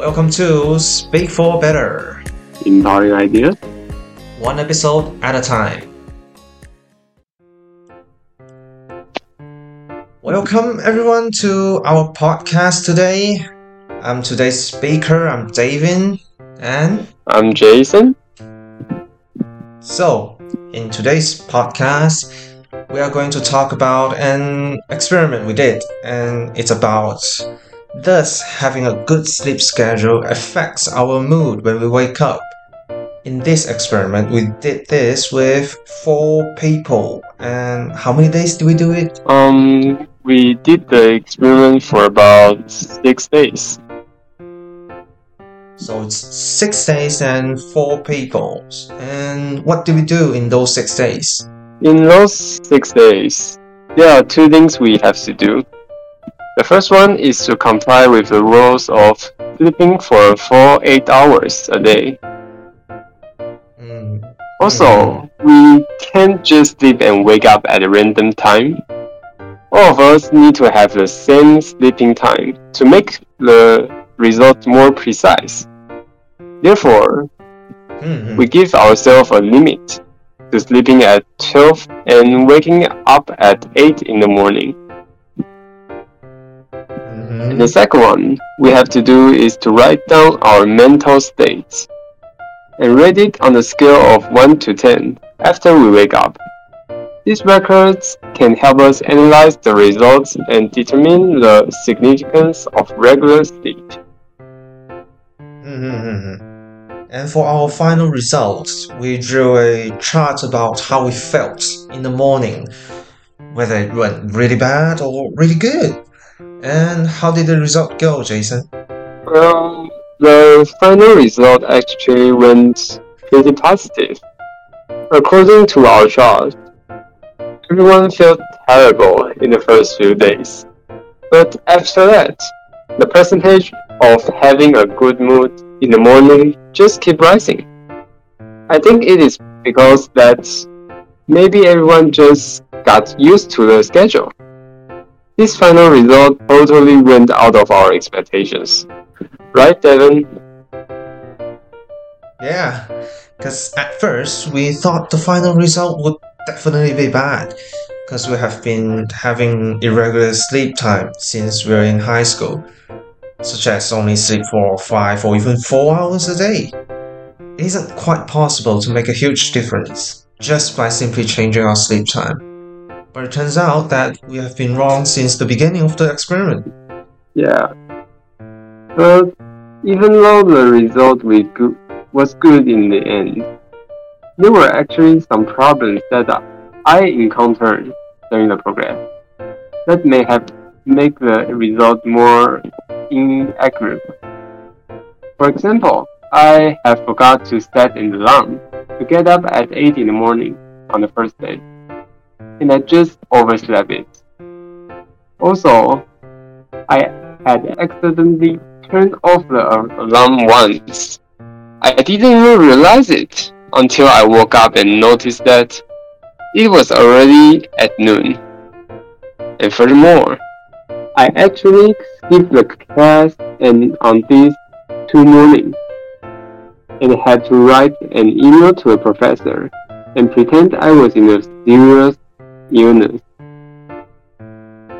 Welcome to Speak for Better, Empowering ideas. one episode at a time. Welcome everyone to our podcast today. I'm today's speaker, I'm Davin, and I'm Jason. so in today's podcast, we are going to talk about an experiment we did, and it's about Thus, having a good sleep schedule affects our mood when we wake up. In this experiment, we did this with four people. And how many days did we do it? Um, we did the experiment for about six days. So it's six days and four people. And what did we do in those six days? In those six days, there are two things we have to do. The first one is to comply with the rules of sleeping for 4 8 hours a day. Mm, Also, we can't just sleep and wake up at a random time. All of us need to have the same sleeping time to make the result more precise. Therefore, mhm. we give ourselves a limit to sleeping at 12 and waking up at 8 in the morning. And the second one we have to do is to write down our mental states and rate it on a scale of 1 to 10 after we wake up. These records can help us analyze the results and determine the significance of regular sleep. Mhm. And for our final results, we drew a chart about how we felt in the morning, whether it went really bad or really good. And how did the result go, Jason? Well, the final result actually went pretty positive. According to our chart, everyone felt terrible in the first few days. But after that, the percentage of having a good mood in the morning just keep rising. I think it is because that maybe everyone just got used to the schedule. This final result totally went out of our expectations. Right, Davin? Yeah, because at first we thought the final result would definitely be bad, because we have been having irregular sleep time since we were in high school, such as only sleep for five or even four hours a day. It isn't quite possible to make a huge difference just by simply changing our sleep time. But it turns out that we have been wrong since the beginning of the experiment. Yeah. But even though the result go- was good in the end, there were actually some problems that I encountered during the program that may have make the result more inaccurate. For example, I have forgot to set an alarm to get up at 8 in the morning on the first day, and I just overslept it. Also, I had accidentally turned off the alarm once. I didn't even realize it until I woke up and noticed that it was already at noon. And furthermore, I actually skipped the class and on these two mornings and had to write an email to a professor and pretend I was in a serious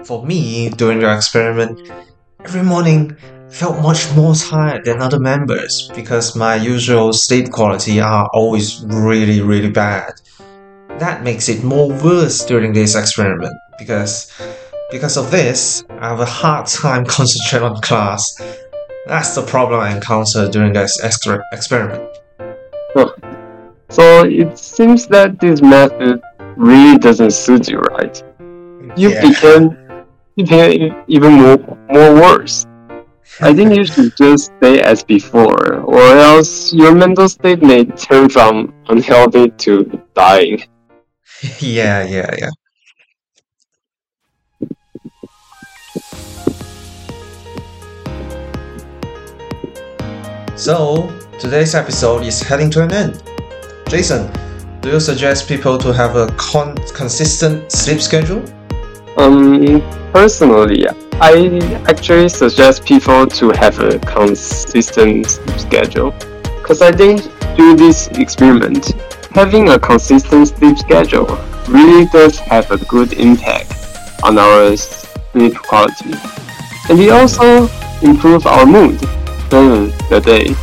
For me, during the experiment, every morning felt much more tired than other members because my usual sleep quality are always really, really bad. That makes it more worse during this experiment because because of this, I have a hard time concentrating on class. That's the problem I encountered during this extra experiment. So it seems that this method really doesn't suit you, right? You Yeah. became you became even more more worse. I think you should just stay as before, or else your mental state may turn from unhealthy to dying. yeah, yeah, yeah. So, today's episode is heading to an end. Jason, do you suggest people to have a con- consistent sleep schedule? Um, personally, I actually suggest people to have a consistent sleep schedule. Because I think through this experiment, having a consistent sleep schedule really does have a good impact on our sleep quality. And it also improves our mood during the day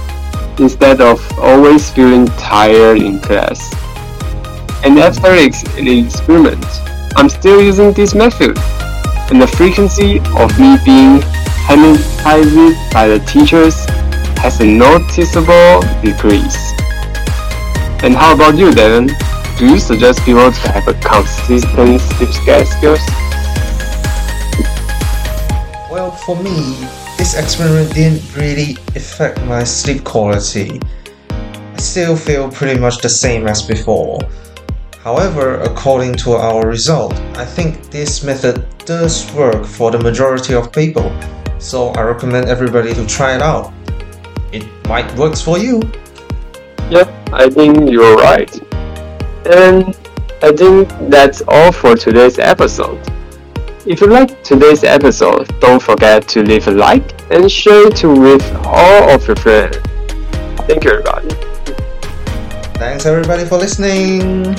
instead of always feeling tired in class. And after the experiment, I'm still using this method and the frequency of me being hypnotized by the teachers has a noticeable decrease. And how about you, Davin? Do you suggest people to have a consistent sleep schedule? Well, for me, this experiment didn't really affect my sleep quality. I still feel pretty much the same as before. However, according to our result, I think this method does work for the majority of people, so I recommend everybody to try it out. It might works for you. Yep, I think you're right. And I think that's all for today's episode. If you like today's episode, don't forget to leave a like and share it with all of your friends. Thank you, everybody. Thanks everybody for listening.